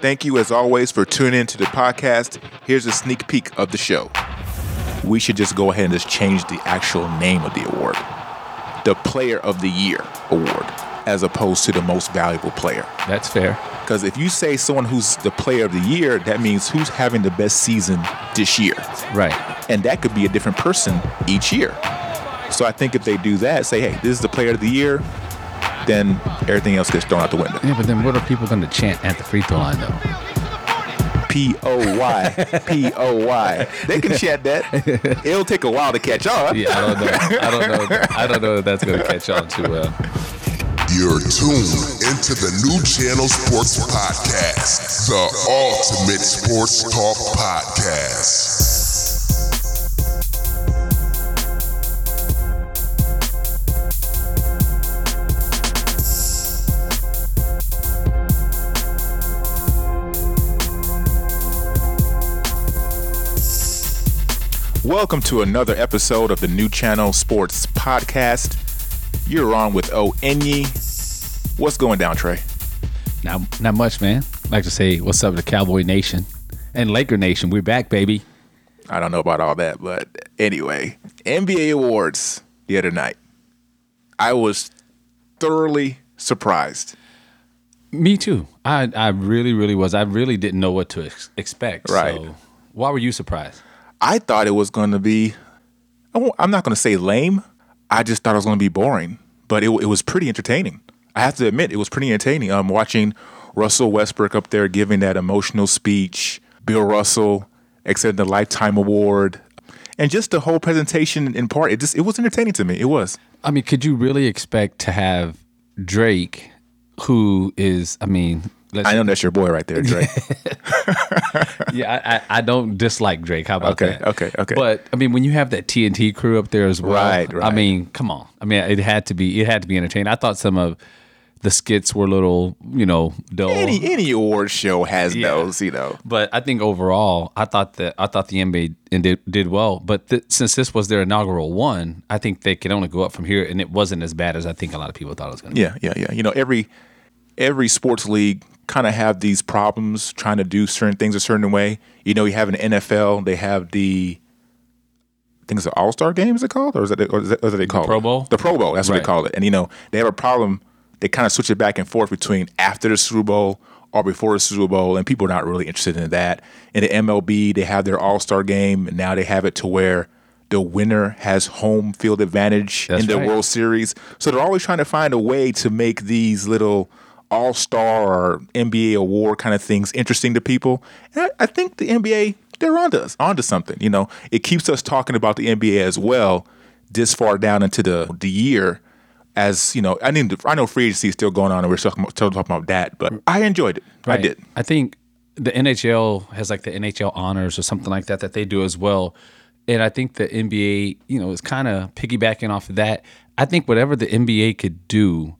Thank you, as always, for tuning in to the podcast. Here's a sneak peek of the show. We should just go ahead and just change the actual name of the award the Player of the Year award, as opposed to the most valuable player. That's fair. Because if you say someone who's the Player of the Year, that means who's having the best season this year. Right. And that could be a different person each year. So I think if they do that, say, hey, this is the Player of the Year, then everything else gets thrown out the window. Yeah, but then what are people going to chant at the free throw line, though? P O Y. P O Y. They can chant that. It'll take a while to catch on. Yeah, I don't know. I don't know. I don't know if that's going to catch on too well. You're tuned into the new channel sports podcast, the ultimate sports talk podcast. Welcome to another episode of the New Channel Sports Podcast. You're on with O Enyi. What's going down, Trey? Not, not much, man. I'd like to say what's up to Cowboy Nation and Laker Nation. We're back, baby. I don't know about all that, but anyway, NBA awards the other night. I was thoroughly surprised. Me too. I, I really, really was. I really didn't know what to ex- expect. Right. So why were you surprised? I thought it was going to be, I'm not going to say lame. I just thought it was going to be boring, but it, it was pretty entertaining. I have to admit, it was pretty entertaining. Um, watching Russell Westbrook up there giving that emotional speech, Bill Russell accepting the Lifetime Award, and just the whole presentation in part, it just it was entertaining to me. It was. I mean, could you really expect to have Drake, who is, I mean, let's, I know that's your boy right there, Drake. yeah, I, I, I don't dislike Drake. How about Okay, that? okay, okay. But I mean, when you have that TNT crew up there as well, Right, right? I mean, come on. I mean, it had to be. It had to be entertaining. I thought some of the skits were a little, you know, dull. any any award show has Yeah. those, you know. But I think overall, I thought that I thought the NBA did, did well. But th- since this was their inaugural one, I think they can only go up from here, and it wasn't as bad as I think a lot of people thought it was going to. Be. Yeah, yeah, yeah. You know, every every sports league kind of have these problems trying to do certain things a certain way. You know, you have an NFL, they have the I think it's the All Star Game. Is it called, or is that or is what they call Pro it? Bowl? The Pro Bowl. That's what Right. they call it. And you know, they have a problem. They kind of switch it back and forth between after the Super Bowl or before the Super Bowl, and people are not really interested in that. In the MLB, they have their All Star Game, and now they have it to where the winner has home field advantage That's in the right. World Series. So they're always trying to find a way to make these little All Star or NBA award kind of things interesting to people. And I, I think the NBA they're onto us, onto something. You know, it keeps us talking about the NBA as well this far down into the the year. As you know, I mean, I know free agency is still going on, and we're still talking, still talking about that. But I enjoyed it. I did. I think the NHL has like the NHL honors or something like that that they do as well. And I think the NBA, you know, is kind of piggybacking off of that. I think whatever the NBA could do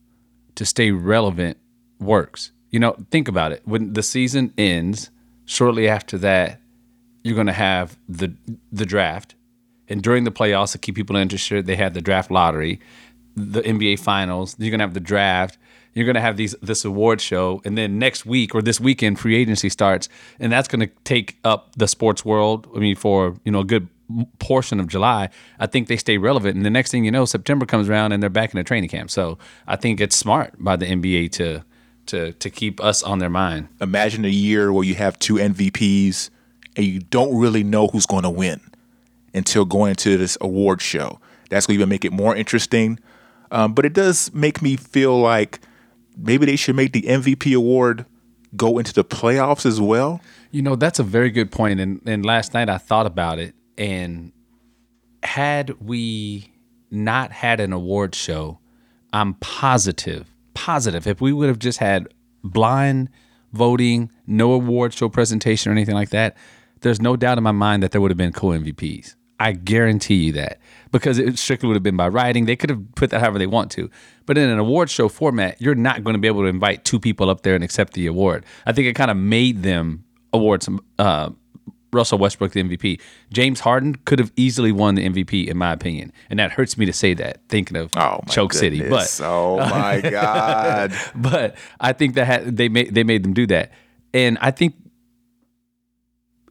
to stay relevant works. You know, think about it. When the season ends, shortly after that, you're going to have the the draft, and during the playoffs to keep people interested, they have the draft lottery, the NBA finals. You're going to have the draft. You're going to have these this award show, and then next week or this weekend, free agency starts, and that's going to take up the sports world. I mean, for you know a good portion of July, I think they stay relevant. And the next thing you know, September comes around and they're back in the training camp. So I think it's smart by the NBA to to to keep us on their mind. Imagine a year where you have two MVPs and you don't really know who's going to win until going to this award show. That's going to even make it more interesting. Um, but it does make me feel like maybe they should make the MVP award go into the playoffs as well. You know, that's a very good point. And and last night I thought about it and had we not had an award show, I'm positive, positive if we would have just had blind voting, no award show presentation or anything like that, there's no doubt in my mind that there would have been co-MVPs. I guarantee you that because it strictly would have been by writing. They could have put that however they want to. But in an award show format, you're not going to be able to invite two people up there and accept the award. I think it kind of made them award some uh, Russell Westbrook the MVP. James Harden could have easily won the MVP in my opinion, and that hurts me to say that. Thinking of Oh Choke City, but oh my god, but I think that had, they made they made them do that. And I think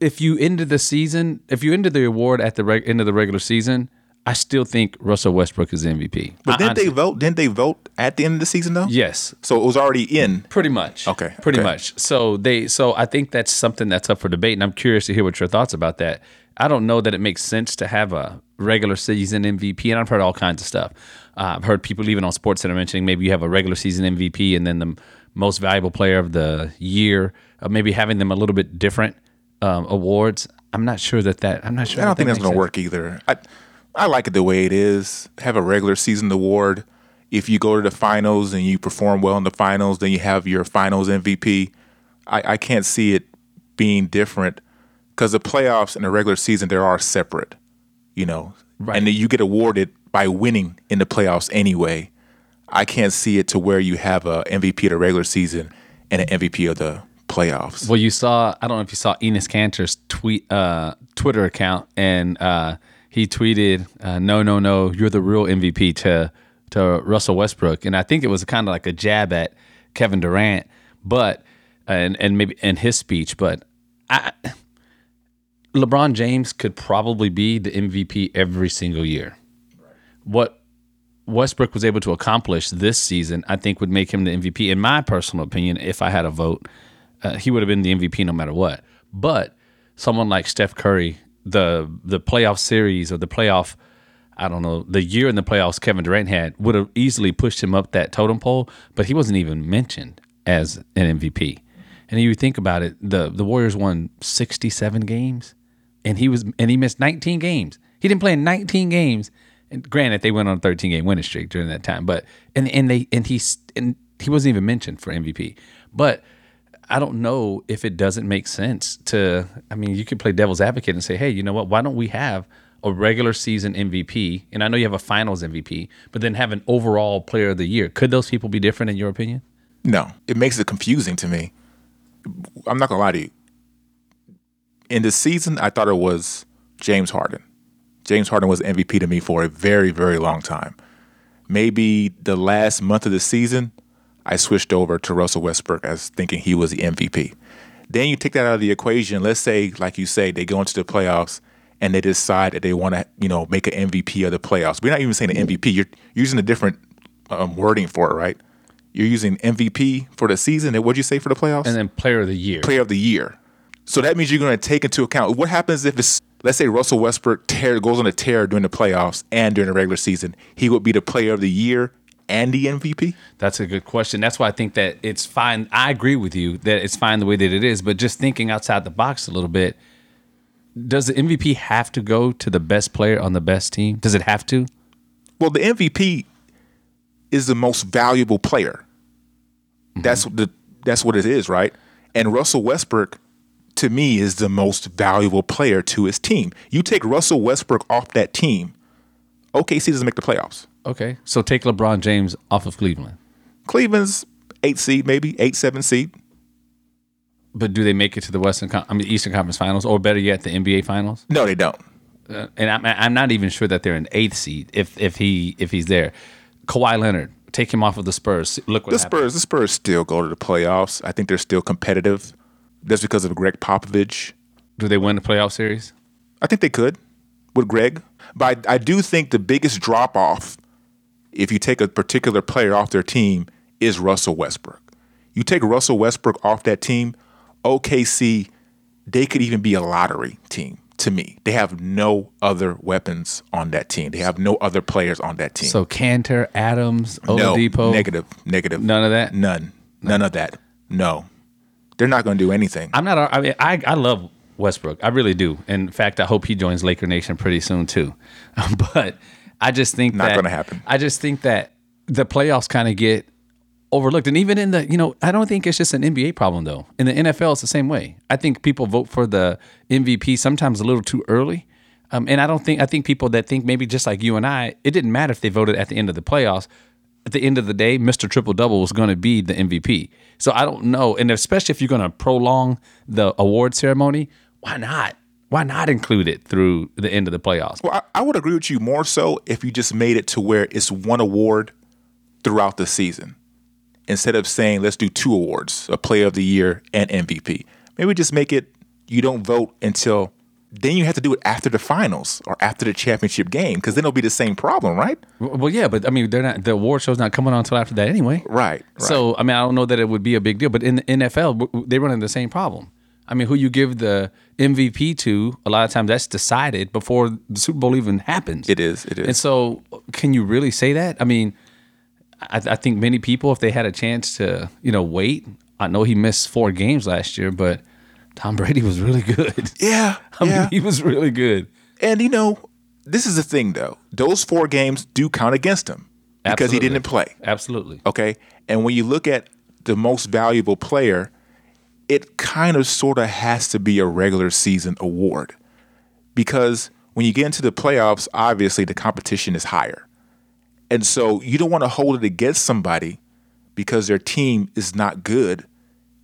if you ended the season, if you ended the award at the reg- end of the regular season, I still think Russell Westbrook is MVP. But I- didn't they vote? Didn't they vote at the end of the season though? Yes, So it was already in. pretty much. Okay, pretty okay. much. So they, so I think that's something that's up for debate, and I'm curious to hear what your thoughts about that. I don't know that it makes sense to have a regular season MVP, and I've heard all kinds of stuff. Uh, I've heard people even on Sports Center mentioning maybe you have a regular season MVP and then the most valuable player of the year, uh, maybe having them a little bit different um, awards. I'm not sure that that. I'm not sure. I don't that think that that's going to work either. I I like it the way it is. Have a regular season award. If you go to the finals and you perform well in the finals, then you have your finals MVP. I, I can't see it being different because the playoffs and the regular season there are separate, you know, Right. and you get awarded by winning in the playoffs anyway. I can't see it to where you have a MVP of the regular season and an MVP of the playoffs. Well, you saw. I don't know if you saw Enes Kanter's tweet, uh, Twitter account, and uh, he tweeted, uh, "No, no, no, you're the real MVP to to Russell Westbrook." And I think it was kind of like a jab at Kevin Durant, but and and maybe in his speech, but I. LeBron James could probably be the MVP every single year. What Westbrook was able to accomplish this season, I think, would make him the MVP. In my personal opinion, if I had a vote, uh, he would have been the MVP no matter what. But someone like Steph Curry, the the playoff series or the playoff, I don't know, the year in the playoffs Kevin Durant had would have easily pushed him up that totem pole. But he wasn't even mentioned as an MVP. And you think about it, the the Warriors won sixty seven games, and he was and he missed nineteen games. He didn't play in nineteen games. And granted, they went on a thirteen game winning streak during that time, but and and they and he and he wasn't even mentioned for MVP. But I don't know if it doesn't make sense to. I mean, you could play devil's advocate and say, hey, you know what? Why don't we have a regular season MVP? And I know you have a finals MVP, but then have an overall player of the year. Could those people be different in your opinion? No, it makes it confusing to me. I'm not gonna lie to you. In the season, I thought it was James Harden. James Harden was MVP to me for a very, very long time. Maybe the last month of the season, I switched over to Russell Westbrook as thinking he was the MVP. Then you take that out of the equation. Let's say, like you say, they go into the playoffs and they decide that they want to, you know, make an MVP of the playoffs. We're not even saying an MVP. You're using a different um, wording for it, right? You're using MVP for the season. And what'd you say for the playoffs? And then player of the year. player of the year. So that means you're going to take into account what happens if it's let's say Russell Westbrook tear goes on a tear during the playoffs and during the regular season. He would be the player of the year and the MVP. That's a good question. That's why I think that it's fine. I agree with you that it's fine the way that it is, but just thinking outside the box a little bit, does the MVP have to go to the best player on the best team? Does it have to? Well, the MVP is the most valuable player. Mm-hmm. That's the that's what it is, right? And Russell Westbrook to me is the most valuable player to his team. You take Russell Westbrook off that team, OKC doesn't make the playoffs. Okay. So take LeBron James off of Cleveland. Cleveland's eight seed, maybe eight, seven seed. But do they make it to the Western Con- I mean Eastern Conference Finals or better yet the NBA Finals? No, they don't. Uh, and I'm, I'm not even sure that they're an eighth seed if if he if he's there. Kawhi Leonard, take him off of the Spurs. Look what The happened. Spurs, the Spurs still go to the playoffs. I think they're still competitive. That's because of Gregg Popovich. Do they win the playoff series? I think they could with Gregg. But I, I do think the biggest drop off, if you take a particular player off their team, is Russell Westbrook. You take Russell Westbrook off that team, OKC, they could even be a lottery team to me. They have no other weapons on that team. They have no other players on that team. So Kanter, Adams, no, Oladipo, negative, negative. None of that? None. None of that. No. They're not going to do anything. I'm not. I mean, I I love Westbrook. I really do. In fact, I hope he joins Laker Nation pretty soon too. but I just think Not that gonna happen. I just think that the playoffs kind of get overlooked, and even in the you know, I don't think it's just an NBA problem though. In the NFL, it's the same way. I think people vote for the MVP sometimes a little too early. Um, and I don't think I think people that think maybe just like you and I, it didn't matter if they voted at the end of the playoffs. At the end of the day, Mr. Triple Double was going to be the MVP. So I don't know, and especially if you're going to prolong the award ceremony, why not? Why not include it through the end of the playoffs? Well, I, I would agree with you more so if you just made it to where it's one award throughout the season. instead of saying let's do two awards, a player of the year and MVP. Maybe just make it you don't vote until then you have to do it after the finals or after the championship game because then it'll be the same problem, right? Well, yeah, but I mean, they're not. The award show's not coming on until after that anyway. Right. right. So I mean, I don't know that it would be a big deal, but in the NFL, w- w- they run into the same problem. I mean, who you give the MVP to, a lot of times that's decided before the Super Bowl even happens. it is. It is. And so, can you really say that? I mean, I, I think many people, if they had a chance to, you know, wait. I know he missed four games last year, but Tom Brady was really good. yeah. I mean, yeah. he was really good. And you know, this is the thing though. Those four games do count against him because he didn't play. Absolutely. Okay. And when you look at the most valuable player, it kind of sort of has to be a regular season award because when you get into the playoffs, obviously the competition is higher. And so you don't want to hold it against somebody because their team is not good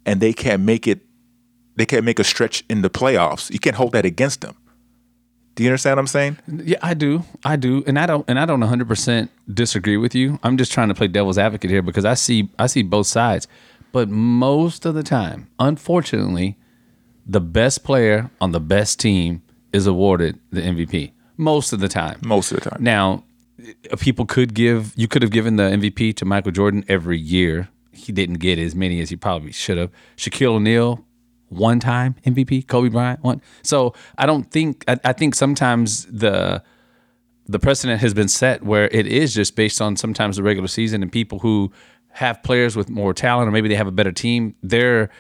and they can't make it they can't make a stretch in the playoffs. You can't hold that against them. Do you understand what I'm saying? Yeah, I do. I do. And I don't and I don't 100% disagree with you. I'm just trying to play devil's advocate here because I see I see both sides. But most of the time, unfortunately, the best player on the best team is awarded the MVP. Most of the time. Most of the time. Now, people could give you could have given the MVP to Michael Jordan every year. He didn't get as many as he probably should have. Shaquille O'Neal, one time MVP. Kobe Bryant, one. So I don't think I, I think sometimes the the precedent has been set where it is just based on sometimes the regular season and people who have players with more talent or maybe they have a better team, their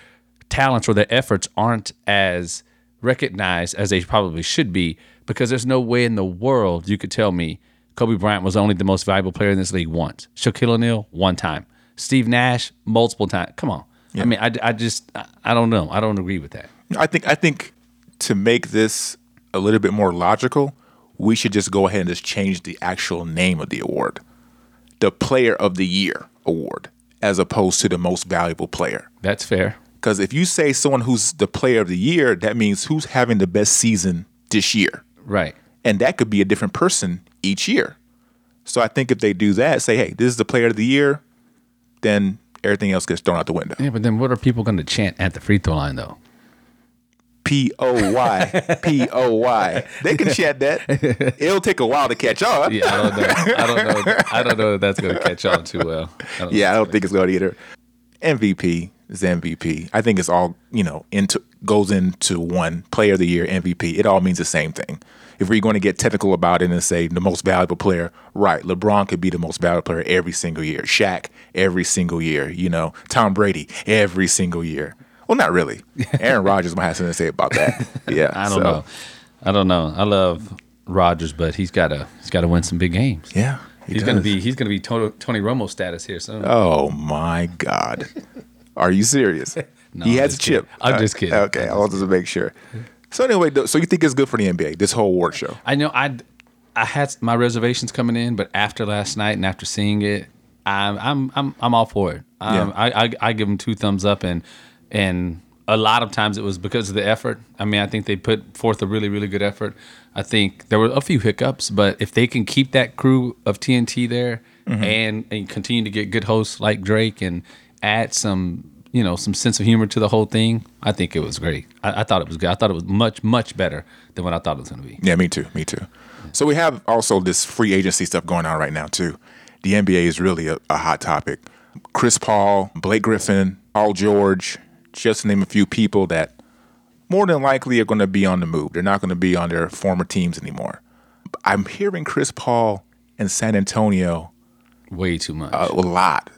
talents or their efforts aren't as recognized as they probably should be because there's no way in the world you could tell me Kobe Bryant was only the most valuable player in this league once. Shaquille O'Neal, one time. Steve Nash, multiple times. Come on. I mean, I, I just, I- I don't know. I don't agree with that. I think I think to make this a little bit more logical, we should just go ahead and just change the actual name of the award. The Player of the Year award as opposed to the most valuable player. That's fair. Because if you say someone who's the player of the year, that means who's having the best season this year. Right. And that could be a different person each year. So I think if they do that, say, hey, this is the player of the year, then everything else gets thrown out the window. Yeah, but then what are people going to chant at the free throw line, though? P O Y. P O Y. They can chat that. It'll take a while to catch on. Yeah, I don't know. I don't know. I don't know if that's going to catch on too well. I Yeah, I don't think it's going to either. MVP is MVP. I think it's all, you know, into goes into one player of the year, MVP. It all means the same thing. If we're going to get technical about it and say the most valuable player, right, LeBron could be the most valuable player every single year. Shaq every single year, you know, Tom Brady every single year. Well, not really. Aaron Rodgers might have something to say about that. Yeah. I don't so, know. I don't know. I love Rodgers, but he's got to he's got to win some big games. Yeah. he he's going to be he's going to be Tony, Tony Romo status here soon. Oh my God. Are you serious? No, he I'm has a just kidding. chip. I'm Uh, just kidding. Okay, I wanted to make sure. So anyway, so you think it's good for the NBA, this whole award show? I know I I had my reservations coming in, but after last night and after seeing it, I'm I'm I'm I'm all for it. Um, Yeah. I, I I give them two thumbs up, and and a lot of times it was because of the effort. I mean, I think they put forth a really really good effort. I think there were a few hiccups, but if they can keep that crew of TNT there mm-hmm. and and continue to get good hosts like Drake and add some you know some sense of humor to the whole thing, I think it was great. I, I thought it was good. I thought it was much much better than what I thought it was going to be. Yeah, me too. Me too. So we have also this free agency stuff going on right now too. The NBA is really a, a hot topic. Chris Paul, Blake Griffin, Paul George, just to name a few people that more than likely are going to be on the move. They're not going to be on their former teams anymore. I'm hearing Chris Paul in San Antonio Way too much. a lot.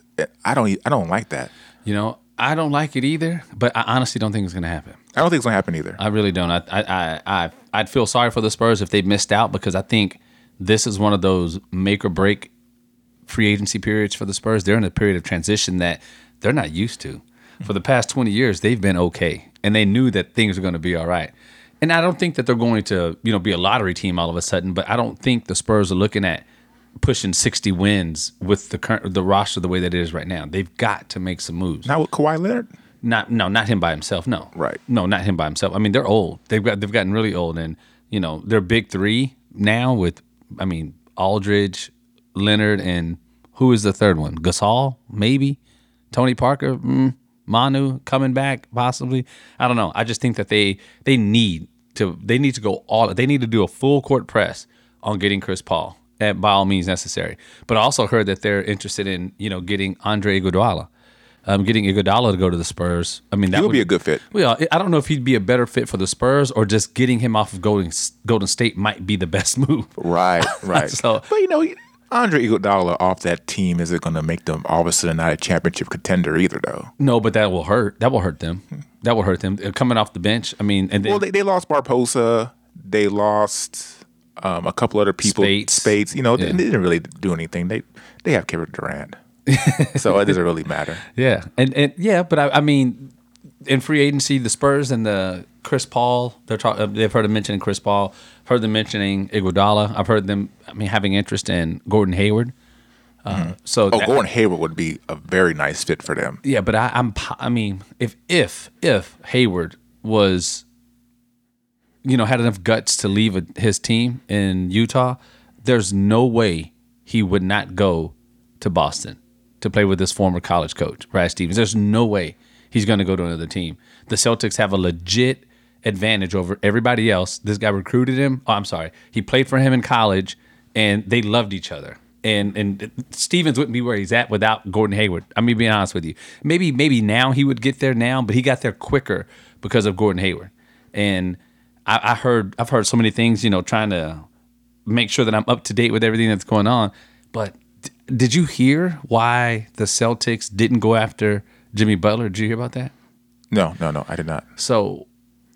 I don't. I don't like that. You know, I don't like it either, but I honestly don't think it's going to happen. I don't think it's going to happen either. I really don't. I, I, I, I, I'd feel sorry for the Spurs if they missed out because I think this is one of those make or break free agency periods for the Spurs. They're in a period of transition that they're not used to. For the past 20 years, they've been okay, and they knew that things are going to be all right. And I don't think that they're going to, you know, be a lottery team all of a sudden, but I don't think the Spurs are looking at pushing 60 wins with the current the roster the way that it is right now. They've got to make some moves. Not with Kawhi Leonard. Not no, not him by himself. No, Right. No, not him by himself. I mean, they're old. They've got they've gotten really old, and you know they're big three now. With I mean Aldridge, Leonard, and who is the third one? Gasol, maybe. Tony Parker, mm, Manu coming back possibly. I don't know. I just think that they they need to they need to go all they need to do a full court press on getting Chris Paul and by all means necessary. But I also heard that they're interested in you know getting Andre Iguodala. Um, getting Iguodala to go to the Spurs. I mean, that He would be a good fit. Well, I don't know if he'd be a better fit for the Spurs or just getting him off of Golden Golden State might be the best move. Right, right. So- but you know, Andre Iguodala off that team isn't going to make them all of a sudden not a championship contender either, though. No, but that will hurt. That will hurt them. That will hurt them Uh, coming off the bench. I mean, and then Well, they, they lost Barbosa. They lost um, a couple other people. Speights. Speights. You know, they, they didn't really do anything. They they have Kevin Durant, so it doesn't really matter. Yeah, and and yeah, but I, I mean, in free agency, the Spurs and the Chris Paul, they're talk, uh, they've heard them mentioning Chris Paul, heard them mentioning Iguodala. I've heard them, I mean, having interest in Gordon Hayward. Uh, So Oh, that- Gordon Hayward would be a very nice fit for them. yeah, but I, I'm, I mean, if if if Hayward was, you know, had enough guts to leave a, his team in Utah, there's no way he would not go to Boston to play with his former college coach, Brad Stevens. There's no way he's going to go to another team. The Celtics have a legit advantage over everybody else. This guy recruited him. Oh, I'm sorry. He played for him in college, and they loved each other. And and Stevens wouldn't be where he's at without Gordon Hayward. I'm mean, being honest with you. Maybe maybe now he would get there now, but he got there quicker because of Gordon Hayward. And I, I heard I've heard so many things, you know, trying to make sure that I'm up to date with everything that's going on. But d- did you hear why the Celtics didn't go after Jimmy Butler? Did you hear about that? No, no, no, I did not. So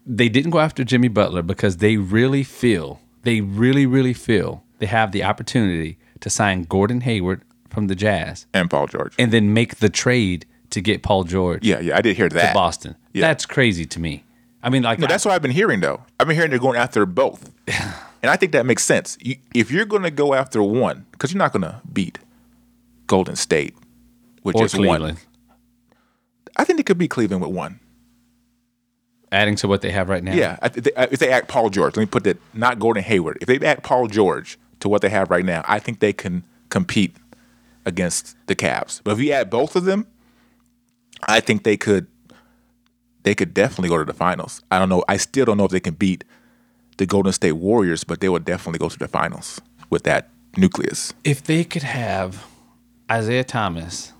they didn't go after Jimmy Butler because they really feel, they really, really feel they have the opportunity to sign Gordon Hayward from the Jazz And Paul George. and then make the trade to get Paul George yeah, yeah, I did hear that. to. Boston. Yeah. That's crazy to me. I mean, like, No, that's what I've been hearing though. I've been hearing they're going after both, and I think that makes sense. You, if you're going to go after one, because you're not going to beat Golden State with just Cleveland, one. I think it could be Cleveland with one. adding to what they have right now. Yeah, I- if they, if they act Paul George, let me put that. Not Gordon Hayward. If they act Paul George to what they have right now, I think they can compete against the Cavs. But if you add both of them, I think they could. They could definitely go to the finals. I don't know. I still don't know if they can beat the Golden State Warriors, but they would definitely go to the finals with that nucleus. if they could have Isaiah Thomas,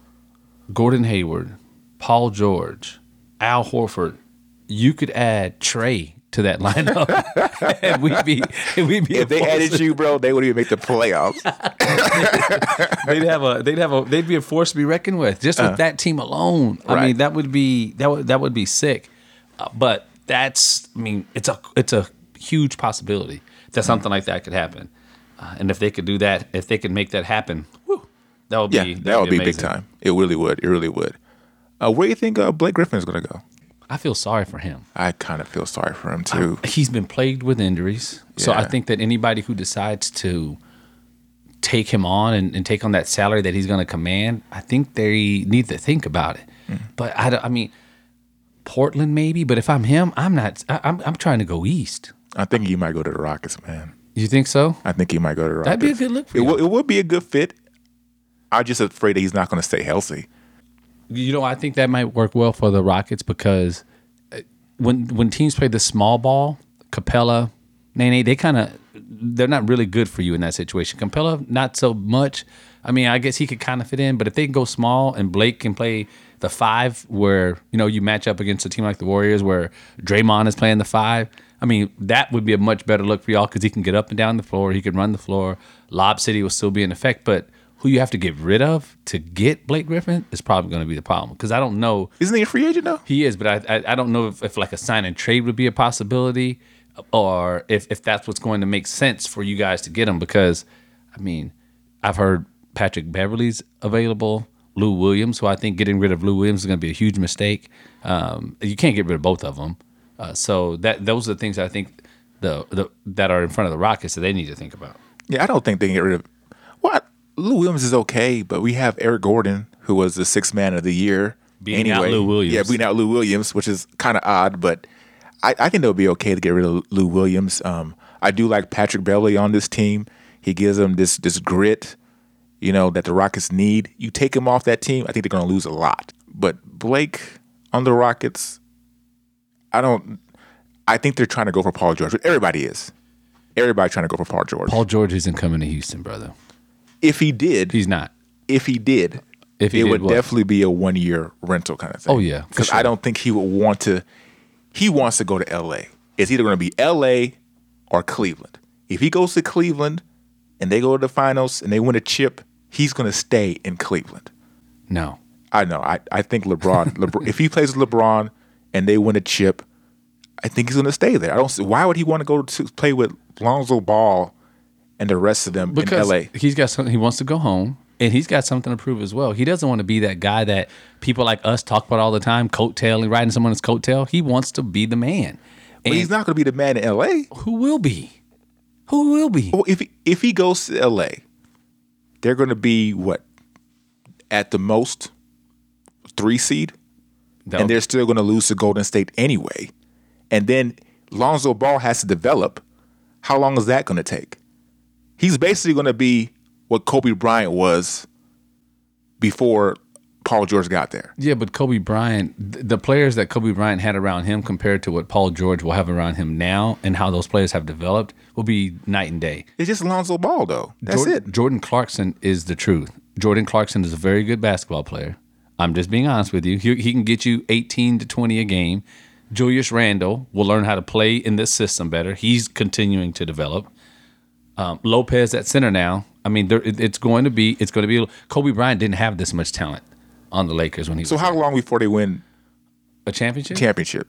Gordon Hayward, Paul George, Al Horford, you could add Trey to that lineup, and we'd be and we'd be. If they added you, bro, they wouldn't even make the playoffs. they'd have a they'd have a they'd be a force to be reckoned with just with that team alone. I Uh. Right. mean, that would be that would that would be sick. Uh, but that's I mean, it's a it's a huge possibility that something like that could happen. Uh, and if they could do that, if they could make that happen, whew, that would be yeah, that would be big time. It really would. It really would. Uh, where do you think uh, Blake Griffin is going to go? I feel sorry for him. I kind of feel sorry for him too. He's been plagued with injuries. So I think that anybody who decides to take him on and, and take on that salary that he's going to command, I think they need to think about it. Mm. But I, I mean, Portland maybe. But if I'm him, I'm not. I, I'm I'm trying to go east. I think he might go to the Rockets, man. You think so? I think he might go to the Rockets. That'd be a good look for it, you. it would be a good fit. I'm just afraid that he's not going to stay healthy. You know, I think that might work well for the Rockets because uh, when when teams play the small ball, Capela, Nene, they kind of they're not really good for you in that situation. Capela, not so much. I mean, I guess he could kind of fit in, but if they can go small and Blake can play the five, where you know you match up against a team like the Warriors, where Draymond is playing the five. I mean, that would be a much better look for y'all because he can get up and down the floor, he can run the floor. Lob City will still be in effect, but who you have to get rid of to get Blake Griffin is probably going to be the problem because I don't know Isn't he a free agent though? he is, but I I, I don't know if, if like a sign and trade would be a possibility, or if if that's what's going to make sense for you guys to get him. Because I mean, I've heard Patrick Beverley's available, Lou Williams, who I think getting rid of Lou Williams is going to be a huge mistake. Um, you can't get rid of both of them, uh, so that those are the things I think the, the that are in front of the Rockets that they need to think about. Yeah, I don't think they can get rid of. What Lou Williams is okay, but we have Eric Gordon, who was the sixth man of the year. Beating out Lou Williams. Yeah, beating out Lou Williams, which is kind of odd, but I, I think it would be okay to get rid of Lou Williams. Um, I do like Patrick Beverley on this team. He gives them this this grit, you know, that the Rockets need. You take him off that team, I think they're going to lose a lot. But Blake on the Rockets, I don't. I think they're trying to go for Paul George. Everybody is. Everybody trying to go for Paul George. Paul George isn't coming to Houston, brother. If he did, He's not. if he did, If he it did would what? definitely be a one year rental kind of thing. Oh, yeah, because sure. I don't think he would want to. He wants to go to L.A. It's either going to be L.A. or Cleveland. If he goes to Cleveland and they go to the finals and they win a chip, he's going to stay in Cleveland. No. I know. I, I think LeBron, LeBron. If he plays with LeBron and they win a chip, I think he's going to stay there. I don't. see Why would he want to go to play with Lonzo Ball and the rest of them Because in L.A.? he's got something he wants to go home and he's got something to prove as well. He doesn't want to be that guy that people like us talk about all the time, coattailing, riding someone's coattail. He wants to be the man. But And he's not going to be the man in L.A. who will be? Who will be? Well, if he, if he goes to LA, they're going to be what at the most three seed, and they're still going to lose to Golden State anyway. And then Lonzo Ball has to develop. How long is that going to take? He's basically going to be what Kobe Bryant was before Paul George got there. Yeah, but Kobe Bryant, th- the players that Kobe Bryant had around him compared to what Paul George will have around him now and how those players have developed will be night and day. It's just Lonzo Ball, though. That's Jordan, it. Jordan Clarkson is the truth. Jordan Clarkson is a very good basketball player. I'm just being honest with you. He, he can get you 18 to 20 a game. Julius Randle will learn how to play in this system better. He's continuing to develop. Um, Lopez at center now. I mean, there, it- it's going to be. It's going to be. Kobe Bryant didn't have this much talent on the Lakers when he So was how long before they win a championship. championship?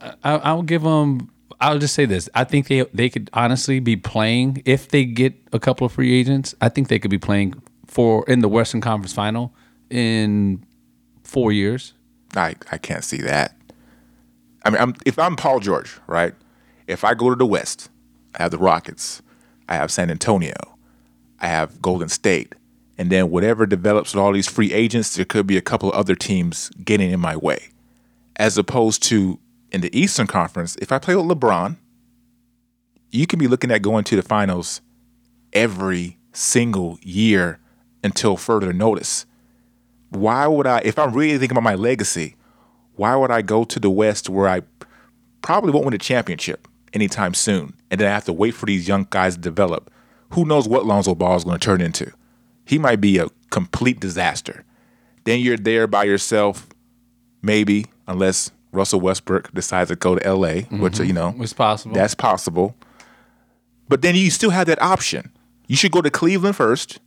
I, I'll give them. I'll just say this. I think they they could honestly be playing if they get a couple of free agents. I think they could be playing for in the Western Conference Final in four years. I, I can't see that. I mean, I'm, if I'm Paul George, right? If I go to the West, I have the Rockets, I have San Antonio, I have Golden State, and then whatever develops with all these free agents, there could be a couple of other teams getting in my way. As opposed to in the Eastern Conference, if I play with LeBron, you can be looking at going to the finals every single year until further notice why would I, if I'm really thinking about my legacy, why would I go to the West where I probably won't win a championship anytime soon? And then I have to wait for these young guys to develop. Who knows what Lonzo Ball is going to turn into? He might be a complete disaster. Then you're there by yourself, maybe, unless Russell Westbrook decides to go to LA, which, mm-hmm. you know, It's possible. that's possible. But then you still have that option. You should go to Cleveland first.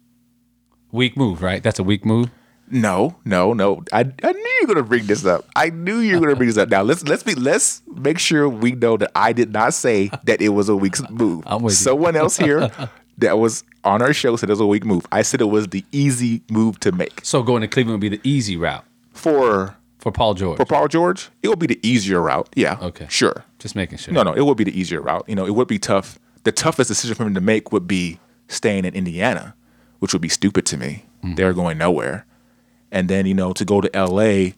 weak move, right? That's a weak move. No, no, no. I, I knew you were gonna bring this up. I knew you were gonna bring this up. Now let's let's be let's make sure we know that I did not say that it was a weak move. I'm with you. Someone else here that was on our show said it was a weak move. I said it was the easy move to make So going to Cleveland would be the easy route for for Paul George. for Paul George. It would be the easier route. Yeah. Okay. Sure. Just making sure. No, no, it would be the easier route. You know, it would be tough. The toughest decision for him to make would be staying in Indiana, which would be stupid to me. Mm-hmm. They're going nowhere. And then, you know, to go to LA,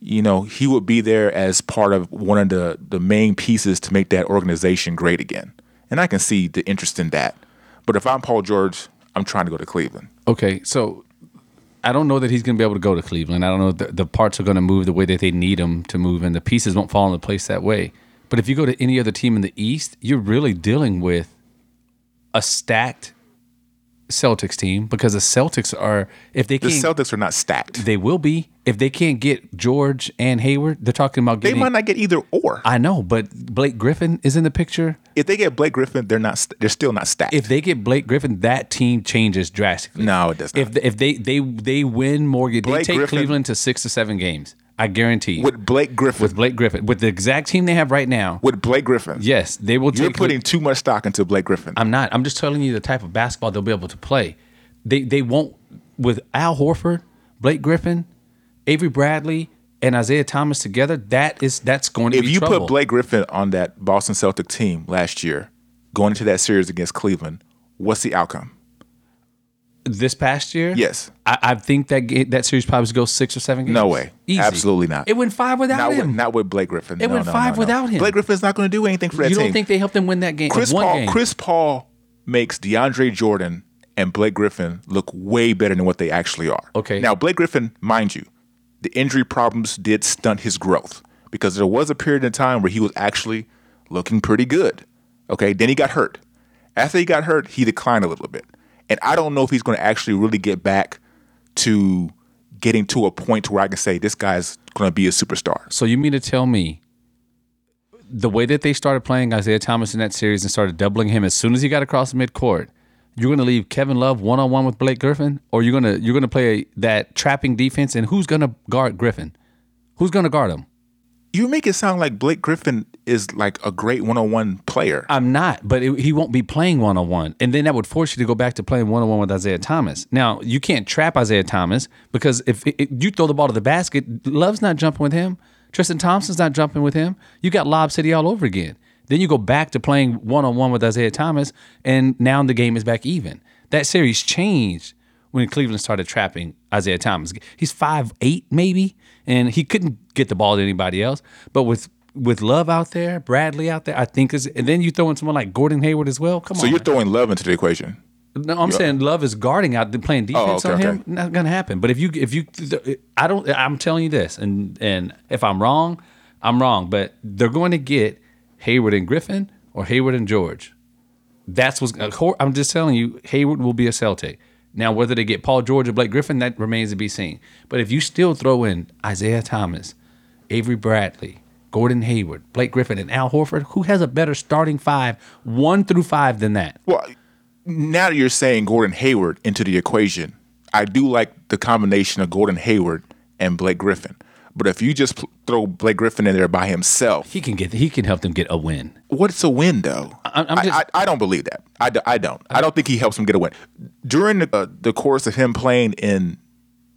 you know, he would be there as part of one of the the main pieces to make that organization great again. And I can see the interest in that. But if I'm Paul George, I'm trying to go to Cleveland. Okay, so I don't know that he's going to be able to go to Cleveland. I don't know the, the parts are going to move the way that they need them to move, and the pieces won't fall into place that way. But if you go to any other team in the East, you're really dealing with a stacked Celtics team because the Celtics are if they The can't The Celtics are not stacked. they will be if they can't get George and Hayward. They're talking about They might not get either or. I know, but Blake Griffin is in the picture. If they get Blake Griffin, they're not. They're still not stacked. If they get Blake Griffin, that team changes drastically. no, it does not. If if they they they win more, they take Griffin- Cleveland to six to seven games. I guarantee. you. with Blake Griffin, with Blake Griffin, with the exact team they have right now, with Blake Griffin. yes, they will You're putting too much stock into Blake Griffin. I'm not. I'm just telling you the type of basketball they'll be able to play. They they won't with Al Horford, Blake Griffin, Avery Bradley, and Isaiah Thomas together. That is that's going to be. if you trouble. put Blake Griffin on that Boston Celtic team last year, going into that series against Cleveland, what's the outcome? This past year, Yes. I, I think that ga- that series probably goes six or seven games. No way. Easy. Absolutely not. It went five without Not him. with, not with Blake Griffin. It No, went no, five no, without him. Blake Griffin's not going to do anything for that you don't think they helped them win that game? Chris one Paul? game. Chris Paul makes DeAndre Jordan and Blake Griffin look way better than what they actually are. Okay. Now Blake Griffin, mind you, the injury problems did stunt his growth because there was a period in time where he was actually looking pretty good. Okay, then he got hurt. After he got hurt, he declined a little bit. And I don't know if he's going to actually really get back to getting to a point where I can say this guy's going to be a superstar. So you mean to tell me the way that they started playing Isaiah Thomas in that series and started doubling him as soon as he got across midcourt, you're going to leave Kevin Love one on one with Blake Griffin, or you're going to you're going to play that trapping defense, and who's going to guard Griffin? Who's going to guard him? You make it sound like Blake Griffin is like a great one-on-one player. I'm not, but it, he won't be playing one on one, and then that would force you to go back to playing one on one with Isaiah Thomas. Now you can't trap Isaiah Thomas because if it, you throw the ball to the basket, Love's not jumping with him. Tristan Thompson's not jumping with him. You got Lob City all over again. Then you go back to playing one on one with Isaiah Thomas, and now the game is back even. That series changed when Cleveland started trapping Isaiah Thomas. He's five eight maybe, and he couldn't get the ball to anybody else. But with with Love out there, Bradley out there, I think is, and then you throw in someone like Gordon Hayward as well. Come so on, so you're man. throwing Love into the equation. No, I'm saying Love is guarding out, playing oh, defense Oh, okay, on him. okay. Not gonna happen. But if you, if you, I don't. I'm telling you this, and and if I'm wrong, I'm wrong. But they're going to get Hayward and Griffin or Hayward and George. That's what's. I'm just telling you, Hayward will be a Celtic. Now, whether they get Paul George or Blake Griffin, that remains to be seen. But if you still throw in Isaiah Thomas, Avery Bradley, Gordon Hayward, Blake Griffin, and Al Horford, who has a better starting five, one through five, than that? Well, now that you're saying Gordon Hayward into the equation, I do like the combination of Gordon Hayward and Blake Griffin. But if you just throw Blake Griffin in there by himself, He can get. He can help them get a win. what's a win though? I- I'm I, just- I, I don't believe that. I, I don't. I don't think he helps him get a win. During the, uh, the course of him playing in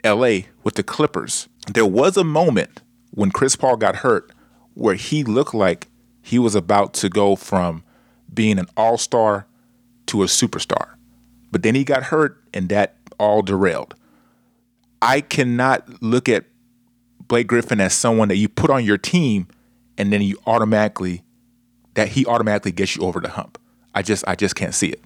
L.A. with the Clippers, there was a moment when Chris Paul got hurt where he looked like he was about to go from being an all star to a superstar. But then he got hurt and that all derailed. I cannot look at Blake Griffin as someone that you put on your team and then you automatically that he automatically gets you over the hump. I just I just can't see it.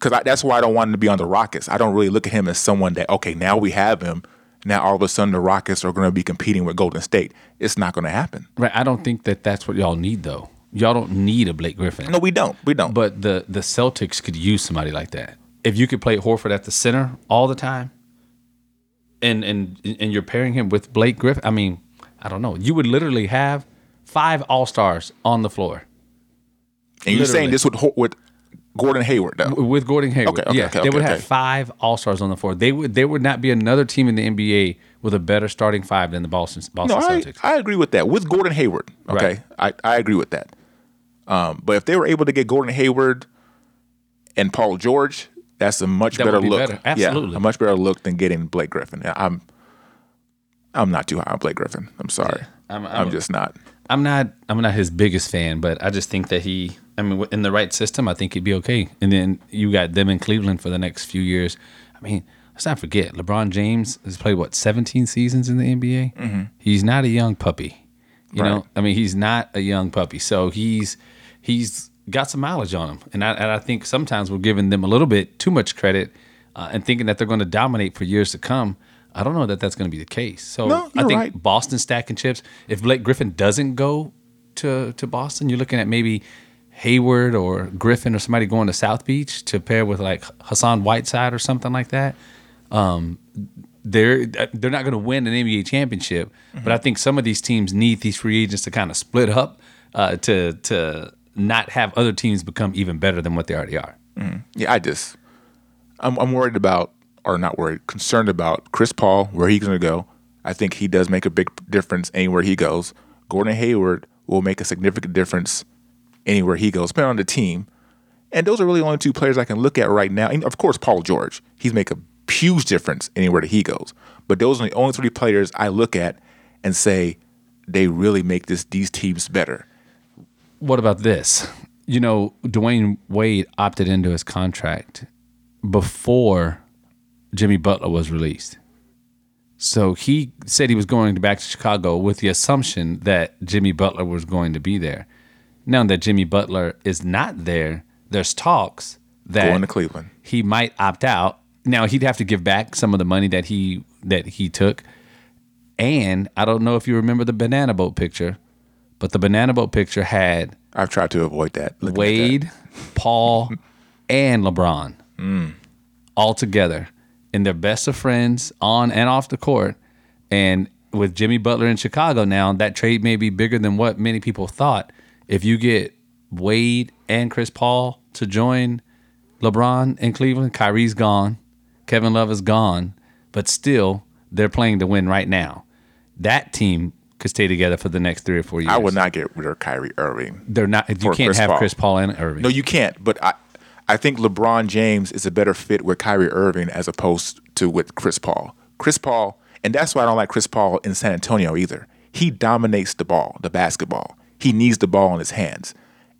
Cuz that's why I don't want him to be on the Rockets. I don't really look at him as someone that okay, now we have him. Now all of a sudden the Rockets are going to be competing with Golden State. It's not going to happen. Right. I don't think that that's what y'all need though. Y'all don't need a Blake Griffin. No, we don't. We don't. But the the Celtics could use somebody like that. If you could play Horford at the center all the time, and and and you're pairing him with Blake Griffin, I mean, I don't know. You would literally have five All Stars on the floor and you're saying this with Ho- with Gordon Hayward though. with Gordon Hayward. Okay, okay, yeah, okay, they would have five All Stars on the floor. They would there would not be another team in the NBA with a better starting five than the Boston Boston No, I, Celtics. I agree with that. With Gordon Hayward, okay, I, I agree with that. Um, but if they were able to get Gordon Hayward and Paul George, that's a much That better be look. better. Absolutely. yeah, a much better look than getting Blake Griffin. I'm I'm not too high on Blake Griffin. I'm sorry. I'm- I'm, I'm- just not. I'm not I'm not his biggest fan, but I just think that he I mean in the right system, I think he'd be okay. And then you got them in Cleveland for the next few years. I mean, let's not forget LeBron James has played what 17 seasons in the NBA. He's not a young puppy. You Right. know, I mean, he's not a young puppy. So he's he's got some mileage on him, and I, and I think sometimes we're giving them a little bit too much credit uh, and thinking that they're going to dominate for years to come. I don't know that that's going to be the case. So No, I think right. Boston stacking chips. If Blake Griffin doesn't go to to Boston, you're looking at maybe Hayward or Griffin or somebody going to South Beach to pair with like Hassan Whiteside or something like that. Um, they're they're not going to win an NBA championship, but I think some of these teams need these free agents to kind of split up uh, to to not have other teams become even better than what they already are. Yeah, I just I'm I'm worried about or not worried, concerned about Chris Paul, where he's gonna go. I think he does make a big difference anywhere he goes. Gordon Hayward will make a significant difference anywhere he goes, depending on the team. And those are really only two players I can look at right now. And of course, Paul George. He's make a huge difference anywhere that he goes. But those are the only three players I look at and say they really make this these teams better. What about this? You know, Dwyane Wade opted into his contract before Jimmy Butler was released. So he said he was going back to Chicago with the assumption that Jimmy Butler was going to be there. Now that Jimmy Butler is not there, there's talks that Going to Cleveland. he might opt out. Now he'd have to give back some of the money that he that he took, And I don't know if you remember the banana boat picture, but the banana boat picture had I've tried to avoid that. at that. Wade, Paul, and LeBron Mm. all together in their best of friends on and off the court. And with Jimmy Butler in Chicago now, that trade may be bigger than what many people thought. If you get Wade and Chris Paul to join LeBron in Cleveland, Kyrie's gone, Kevin Love is gone, but still they're playing to win right now. That team could stay together for the next three or four years. I would not get rid of Kyrie Irving. They're not. You can't Chris have Paul. Chris Paul and Irving. No, you can't. But I, I think LeBron James is a better fit with Kyrie Irving as opposed to with Chris Paul. Chris Paul, and that's why I don't like Chris Paul in San Antonio either. He dominates the ball, the basketball. He needs the ball in his hands,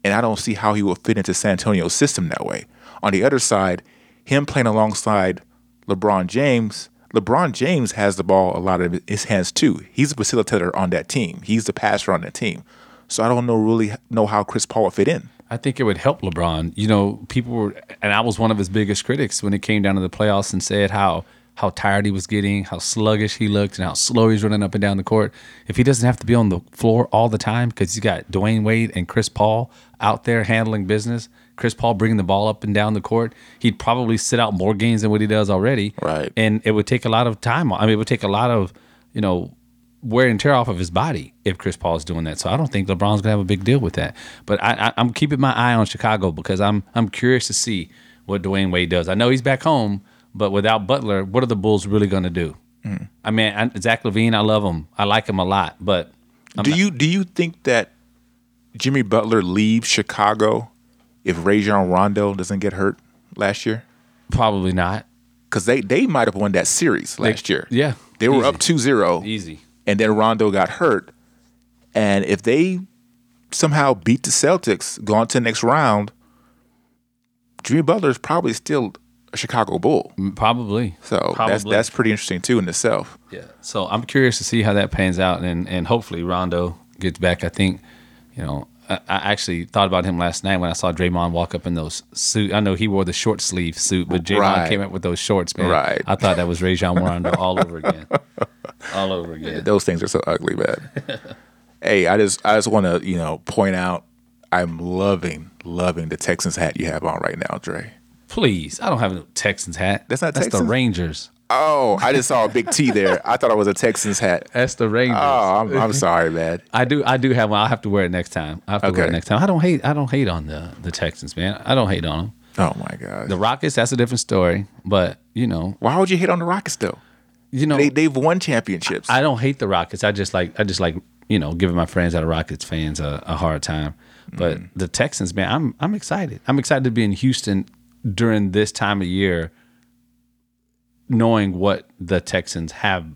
and I don't see how he will fit into San Antonio's system that way. On the other side, him playing alongside LeBron James. LeBron James has the ball a lot of his hands too. He's a facilitator on that team. He's the passer on that team. So I don't know really know how Chris Paul will fit in. I think it would help LeBron. You know, people were, and I was one of his biggest critics when it came down to the playoffs, and said how how tired he was getting, how sluggish he looked, and how slow he's running up and down the court. If he doesn't have to be on the floor all the time because he's got Dwyane Wade and Chris Paul out there handling business, Chris Paul bringing the ball up and down the court, he'd probably sit out more games than what he does already. Right. And it would take a lot of time. I mean, it would take a lot of, you know, wear and tear off of his body if Chris Paul is doing that. So I don't think LeBron's gonna have a big deal with that. But I, I, I'm keeping my eye on Chicago because I'm I'm curious to see what Dwyane Wade does. I know he's back home, but without Butler, what are the Bulls really gonna do? Mm. I mean, I, Zach LaVine, I love him. I like him a lot, but do you do you think that Jimmy Butler leaves Chicago if Rajon Rondo doesn't get hurt last year? probably not. Because they, they might have won that series last year. yeah, They were easy. up 2-0. Easy. And then Rondo got hurt. And if they somehow beat the Celtics, go on to the next round, Jimmy Butler is probably still a Chicago Bull. Mm, probably. So that's that's pretty interesting too in itself. Yeah. So I'm curious to see how that pans out, and and hopefully Rondo gets back. I think, you know, I, actually thought about him last night when I saw Draymond walk up in those suit. I know he wore the short sleeve suit, but Draymond Right. came up with those shorts, man. Right. I thought that was Rajon Rondo all over again, all over again. Those things are so ugly, man. hey, I just I just want to you know point out I'm loving loving the Texans hat you have on right now, Dre. Please, I don't have no Texans hat. That's not That's the Rangers. Oh, I just saw a big T there. I thought it was a Texans hat. That's the Rangers. Oh, I'm, I'm sorry, man. I do. I do have one. I'll have to wear it next time. I have to wear it next time. I don't hate. I don't hate on the the Texans, man. I don't hate on them. Oh my god. The Rockets. That's a different story. But you know, Why would you hit on the Rockets though? you know, They they've won championships. I don't hate the Rockets. I just like I just like you know giving my friends that are Rockets fans a, a hard time. But Mm. the Texans, man, I'm I'm excited. I'm excited to be in Houston during this time of year, knowing what the Texans have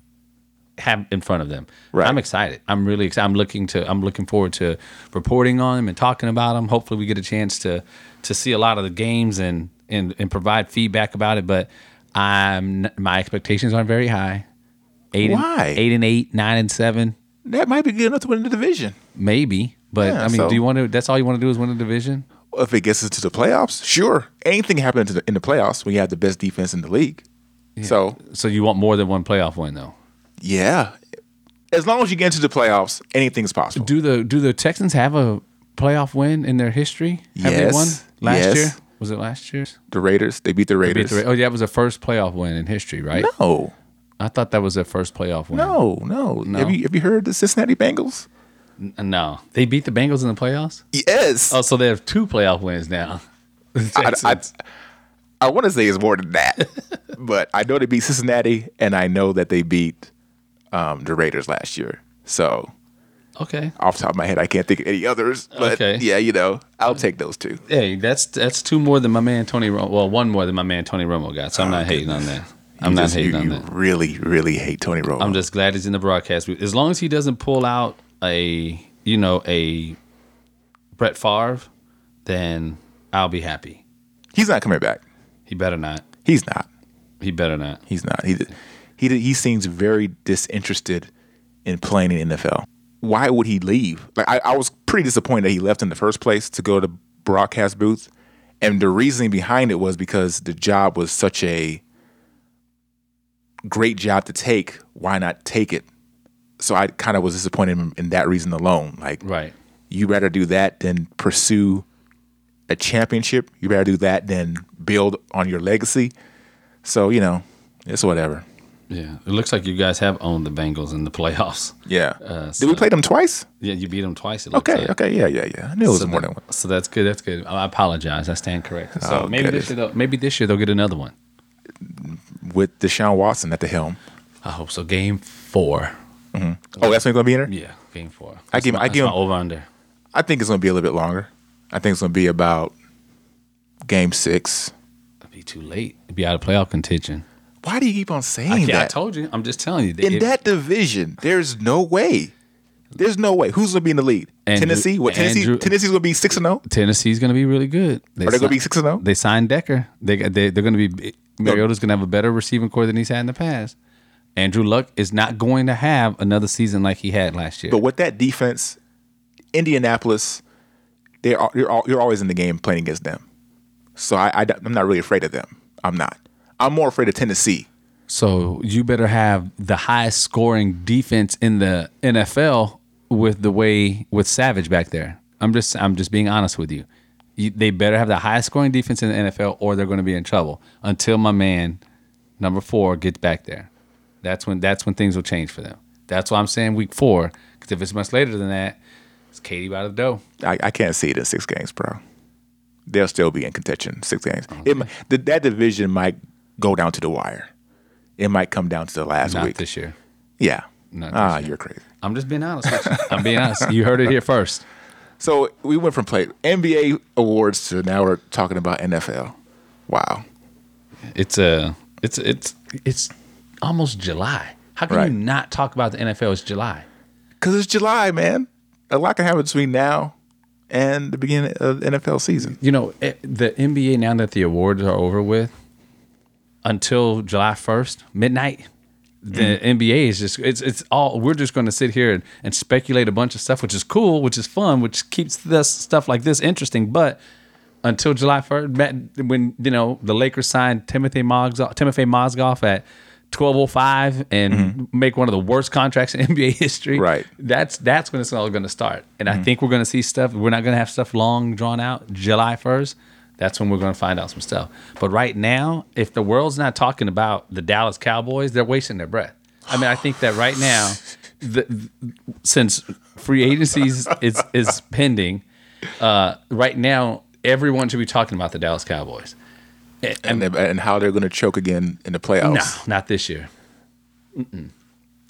have in front of them. Right. I'm excited. I'm really excited. I'm looking to I'm looking forward to reporting on them and talking about them. Hopefully, we get a chance to to see a lot of the games and and and provide feedback about it. But I'm my expectations aren't very high. Eight Why? And, eight and eight, nine and seven, that might be good enough to win the division. maybe. But Yeah, I mean, so- do you want to? That's all you want to do is win the division. If it gets us to the playoffs, sure. Anything can happen in the, in the playoffs when you have the best defense in the league. So So you want more than one playoff win, though. yeah, as long as you get into the playoffs, anything's possible. Do the do the Texans have a playoff win in their history? Have they Yes. won last Yes. year? Was it last year? The Raiders, they beat the Beat Raiders. the Ra- oh, yeah, it was their first playoff win in history, right? no, I thought that was their first playoff win. no, no, Have you have you heard the Cincinnati Bengals? N- no, they beat the Bengals in the playoffs. Yes. Oh, so they have two playoff wins now. I, I. I want to say it's more than that, but I know they beat Cincinnati, and I know that they beat um, the Raiders last year. So okay. off the top of my head, I can't think of any others. But Okay. yeah, you know, I'll take those two. Hey, that's that's two more than my man Tony. Romo. Well, one more than my man Tony Romo got. So I'm not hating on that. I'm Oh, You not just- hating you, on you that. really, really hate Tony Romo. I'm just glad he's in the broadcast. As long as he doesn't pull out a you know a Brett Favre, then I'll be happy. He's not coming back. He better not. He's not. He better not. He's not. He he he seems very disinterested in playing in NFL. Why would he leave? Like I, I was pretty disappointed that he left in the first place to go to broadcast booth, and the reasoning behind it was because the job was such a great job to take. Why not take it? so I kind of was disappointed in, in that reason alone. Like, Right. you rather do that than pursue a championship. You better do that than build on your legacy. So you know, it's whatever. Yeah. It looks like you guys have owned the Bengals in the playoffs. Yeah. Uh, Did we play them twice? Yeah, you beat them twice. It looks Okay. like. Okay. Yeah. Yeah. Yeah. I knew it was So, more that- than one. so that's good. That's good. I apologize. I stand corrected. So Oh, maybe goodness. this year, they'll, maybe this year they'll get another one. with Deshaun Watson at the helm. I hope so. Game four. Oh, that's when going to be in there. Yeah, game four. I give- That's I give my him- over under. I think it's going to be a little bit longer. I think it's going to be about game six. It'd be too late. It'd be out of playoff contention. Why do you keep on saying I, yeah, I told you. I'm just telling you. in that division, there's no way. There's no way. Who's going to be in the lead? Andrew- Tennessee. What Tennessee? Andrew- Tennessee's going to be six and zero. Tennessee's going to be really good. They Are they going to be six and zero? They signed Decker. They they they're going to be. Mariota's going to have a better receiving corps than he's had in the past. Andrew Luck is not going to have another season like he had last year. But with that defense, Indianapolis, they're al- you're, you're always in the game playing against them. So I, I am not really afraid of them. I'm not. I'm more afraid of Tennessee. So you better have the highest scoring defense in the NFL with the way with Savage back there. I'm just I'm just being honest with you. you they better have the highest scoring defense in the NFL or they're going to be in trouble until my man number 4 gets back there. That's when that's when things will change for them. That's why I'm saying week 4 cuz if it's much later than that, it's Katie by the dough. I, I can't see it in six games, bro. They'll still be in contention six games. It, the, that division might go down to the wire. It might come down to the last Not week. this year. yeah. Not ah, year. you're crazy. I'm just being honest with you. I'm being honest. You heard it here first. So we went from play NBA awards to now we're talking about NFL. Wow. It's a it's it's it's almost July. How can Right. you not talk about the NFL? It's July. Because it's July, man. A lot can happen between now and the beginning of the NFL season. You know, it, the NBA now that the awards are over with, until July first midnight, the mm-hmm. NBA is just it's it's all we're just going to sit here and, and speculate a bunch of stuff, which is cool, which is fun, which keeps this stuff like this interesting. But until July first, when you know the Lakers signed Timothy Mozgov, Timothy Mozgov at twelve oh five and make one of the worst contracts in NBA history, Right. That's that's when it's all going to start, and I think we're going to see stuff. We're not going to have stuff long drawn out. July first, that's when we're going to find out some stuff. But right now, if the world's not talking about the Dallas Cowboys, they're wasting their breath. I mean, I think that right now, the, since free agencies is is pending, uh, right now everyone should be talking about the Dallas Cowboys. And, And, and how they're going to choke again in the playoffs. no, not this year.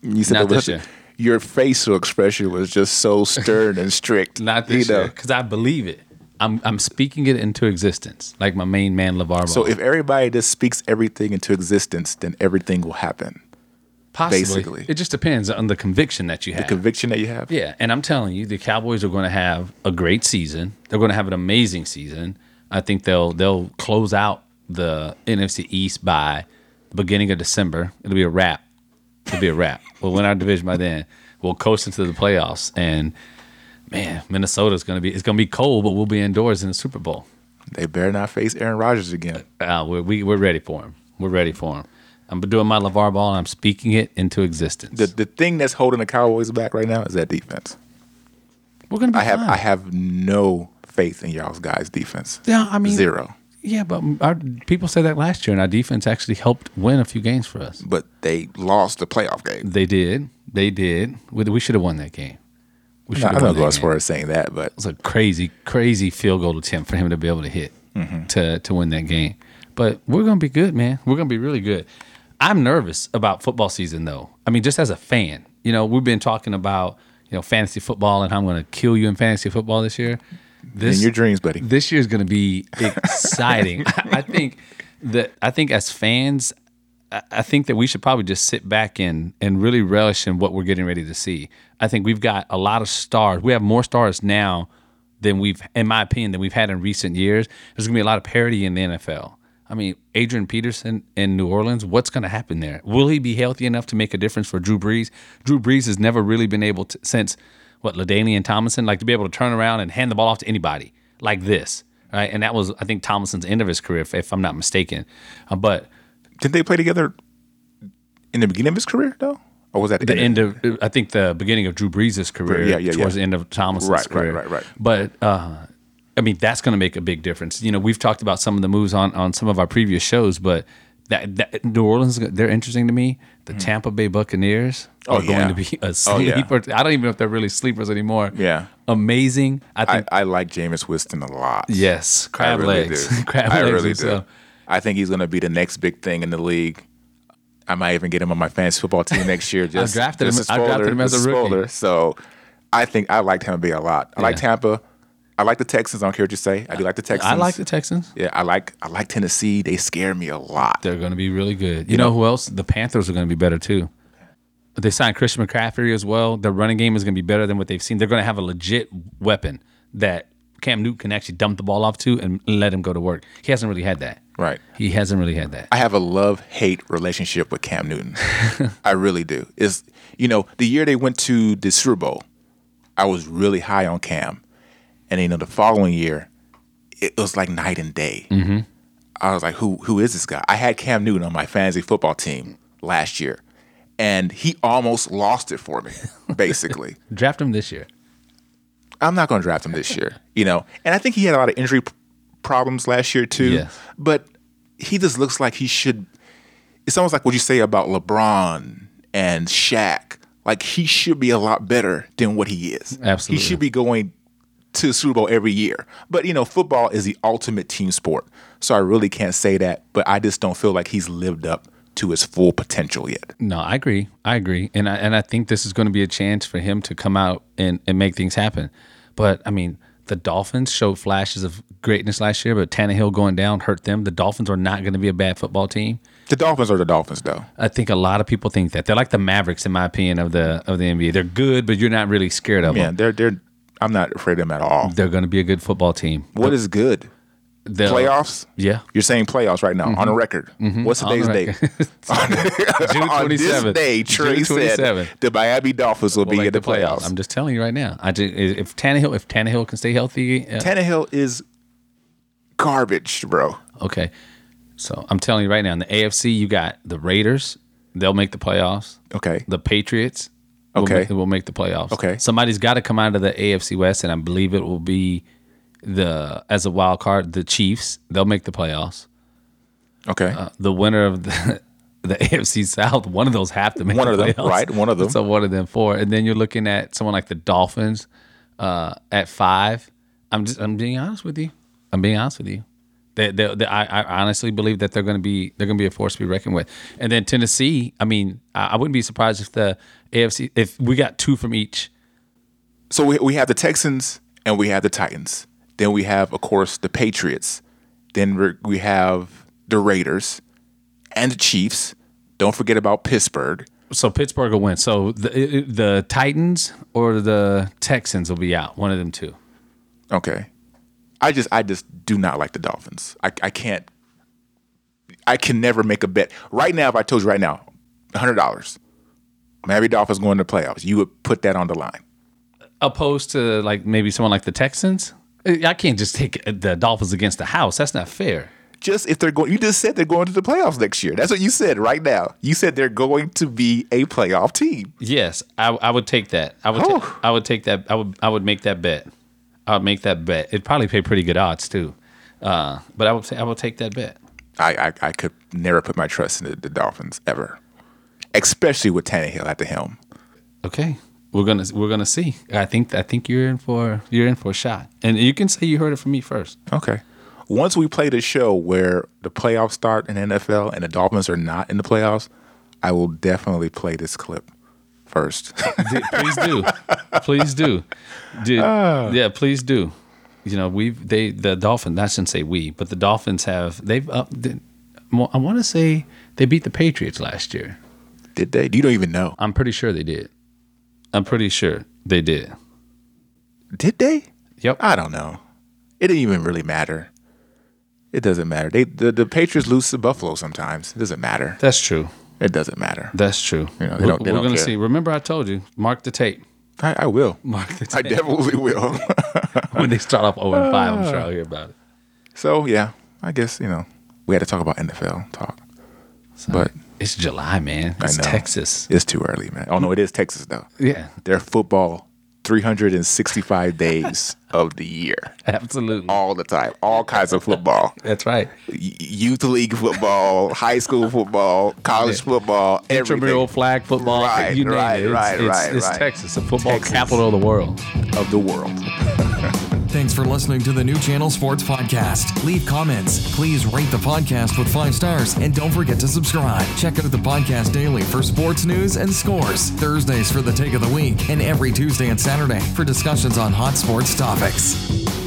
You said Not this year. your facial expression was just so stern and strict. Not this you know? year, because I believe it. I'm I'm speaking it into existence, like my main man LaVar So if everybody just speaks everything into existence, then everything will happen. Possibly, basically. it just depends on the conviction that you have. The conviction that you have. Yeah, and I'm telling you, the Cowboys are going to have a great season. They're going to have an amazing season. I think they'll they'll close out the NFC East by the beginning of December. It'll be a wrap. It'll be a wrap. We'll win our division by then. We'll coast into the playoffs, and man, Minnesota's going to be it's going to be cold, but we'll be indoors in the Super Bowl. They better not face Aaron Rodgers again. Uh, we're, we, we're ready for him. We're ready for him. I'm doing my LaVar Ball, and I'm speaking it into existence. The the thing that's holding the Cowboys back right now is that defense. we're going to be I have fine. I have no faith in y'all's guys' defense. Yeah, I mean Zero. Yeah, but our people said that last year, and our defense actually helped win a few games for us. But they lost the playoff game. They did. They did. We, we should have won that game. We not have gonna go as far as saying that, but It was a crazy, crazy field goal attempt for him to be able to hit Mm-hmm. to to win that game. But we're gonna be good, man. We're gonna be really good. I'm nervous about football season, though. I mean, just as a fan, you know, we've been talking about you know fantasy football and how I'm gonna kill you in fantasy football this year. This in your dreams, buddy. this year is going to be exciting. I, think that I think as fans, I, I think that we should probably just sit back and and really relish in what we're getting ready to see. I think we've got a lot of stars. We have more stars now than we've, in my opinion, than we've had in recent years. There's going to be a lot of parity in the NFL. I mean, Adrian Peterson in New Orleans, what's going to happen there? Will he be healthy enough to make a difference for Drew Brees? Drew Brees has never really been able to, since what, LaDainian Tomlinson, like to be able to turn around and hand the ball off to anybody like this, right? And that was, I think, Tomlinson's end of his career, if, if I'm not mistaken. Uh, but Did they play together in the beginning of his career though? Or was that the end of I think the beginning of Drew Brees' career. Yeah, yeah, towards yeah. the end of Thomas's Right, right, right, right. But uh, I mean, that's going to make a big difference. You know, we've talked about some of the moves on on some of our previous shows, but that, that New Orleans, they're interesting to me. The Tampa Bay Buccaneers. Oh, are going yeah. to be a Oh, yeah. sleeper. I don't even know if they're really sleepers anymore. Yeah. amazing. I I, think I like Jameis Winston a lot. yes, crab I really legs, do. crab I legs. really himself. do. Uh, I think he's going to be the next big thing in the league. I might even get him on my fantasy football team next year. Just, drafted just him- I drafted him as a rookie. spoiler. So I think I like Tampa Bay a lot. I like Tampa. I like the Texans. I don't care what you say. I do like the Texans. I like the Texans. Yeah, I like I like Tennessee. They scare me a lot. They're going to be really good. You, know, who else? The Panthers are going to be better too. They signed Christian McCaffrey as well. Their running game is going to be better than what they've seen. They're going to have a legit weapon that Cam Newton can actually dump the ball off to and let him go to work. He hasn't really had that. Right. He hasn't really had that. I have a love hate relationship with Cam Newton. I really do. Is you know the year they went to the Super Bowl, I was really high on Cam, and you know the following year, it was like night and day. Mm-hmm. I was like, who who is this guy? I had Cam Newton on my fantasy football team last year, and he almost lost it for me. Basically, Draft him this year. I'm not going to draft him this year, you know. And I think he had a lot of injury p- problems last year too. Yes. But he just looks like he should. It's almost like what you say about LeBron and Shaq. Like he should be a lot better than what he is. Absolutely. he should be going to the Super Bowl every year. But you know, football is the ultimate team sport, so I really can't say that. But I just don't feel like he's lived up to his full potential yet. No, I agree. I agree, and I and I think this is going to be a chance for him to come out and and make things happen. But I mean, the Dolphins showed flashes of greatness last year, but Tannehill going down hurt them. The Dolphins are not going to be a bad football team. The Dolphins are the Dolphins, though. I think a lot of people think that they're like the Mavericks, in my opinion, of the of the NBA. They're good, but you're not really scared of Yeah, them. they're they're. I'm not afraid of them at all. They're going to be a good football team. What is good? They'll- Playoffs? Yeah. You're saying playoffs right now on a record. What's today's the date? June on this 27th. day, Trey June said the Miami Dolphins will We'll be in the playoffs. I'm just telling you right now. I just, if Tannehill if Tannehill can stay healthy, uh, Tannehill is garbage, bro. Okay. So I'm telling you right now, in the AFC, you got the Raiders. They'll make the playoffs. Okay. The Patriots. Okay. make, will make the playoffs. Okay. Somebody's got to come out of the AFC West, and I believe it will be the as a wild card the Chiefs. They'll make the playoffs. Okay. Uh, the winner of the the AFC South, one of those have to make One the of them, right, one of them. So one of them four, and then you're looking at someone like the Dolphins uh, at five. I'm just I'm being honest with you. I'm being honest with you. They, they, they, I, I honestly believe that they're going to be they're going to be a force to be reckoned with. And then Tennessee, I mean, I, I wouldn't be surprised if the AFC if we got two from each. so we, we have the Texans and we have the Titans. Then we have, of course, the Patriots. Then we have the Raiders and the Chiefs. Don't forget about Pittsburgh. So Pittsburgh will win. So the the Titans or the Texans will be out. One of them two. Okay. I just I just do not like the Dolphins. I, I can't I can never make a bet. Right now, if I told you right now, hundred dollars, Miami Dolphins going to the playoffs, you would put that on the line. opposed to like maybe someone like the Texans. Eh, I can't just take uh, the Dolphins against the house. That's not fair. Just if they're going you just said they're going to the playoffs next year. That's what you said right now. You said they're going to be a playoff team. Yes, I, I would take that. I would. Whew. ta- I would take that. I would. I would make that bet. I would make that bet. It'd probably pay pretty good odds too. Uh, but I would. say I would take that bet. I, I, I could never put my trust in the, the Dolphins ever. Especially with Tannehill at the helm. Okay, we're gonna we're gonna see. I think I think you're in for you're in for a shot, and you can say you heard it from me first. Okay. Once we play the show where the playoffs start in NFL and the Dolphins are not in the playoffs, I will definitely play this clip first. D- please do, please do, Dude, ah. yeah, please do. You know, we've they the Dolphins. I shouldn't say we, but the Dolphins have they've up. They, I want to say they beat the Patriots last year. Did they? You don't even know. I'm pretty sure they did. I'm pretty sure they did. Did they? Yep. I don't know. It didn't even really matter. It doesn't matter. They the, the Patriots lose to Buffalo sometimes. It doesn't matter. That's true. It doesn't matter. That's true. You know, they we're don't- they we're gonna see. Remember, I told you. Mark the tape. I, I will. Mark the tape. I definitely will. when they start off 0 and 5, I'm sure I'll hear about it. so yeah, I guess you know we had to talk about NFL talk, but It's July, man. It's. Texas. It's too early, man. Oh no, it is Texas though. Yeah, They're football 365 days of the year. absolutely. All the time. All kinds of football. That's right. Youth league football, high school football, college football, Intramural flag football. Right, you name right, it. It's, right, it's, right, it's right. Texas, the football Texas. capital of the world. of the world. Thanks for listening to the New Channel Sports Podcast. Leave comments. Please rate the podcast with five stars and don't forget to subscribe. Check out the podcast daily for sports news and scores, Thursdays for the take of the week, and every Tuesday and Saturday for discussions on hot sports topics.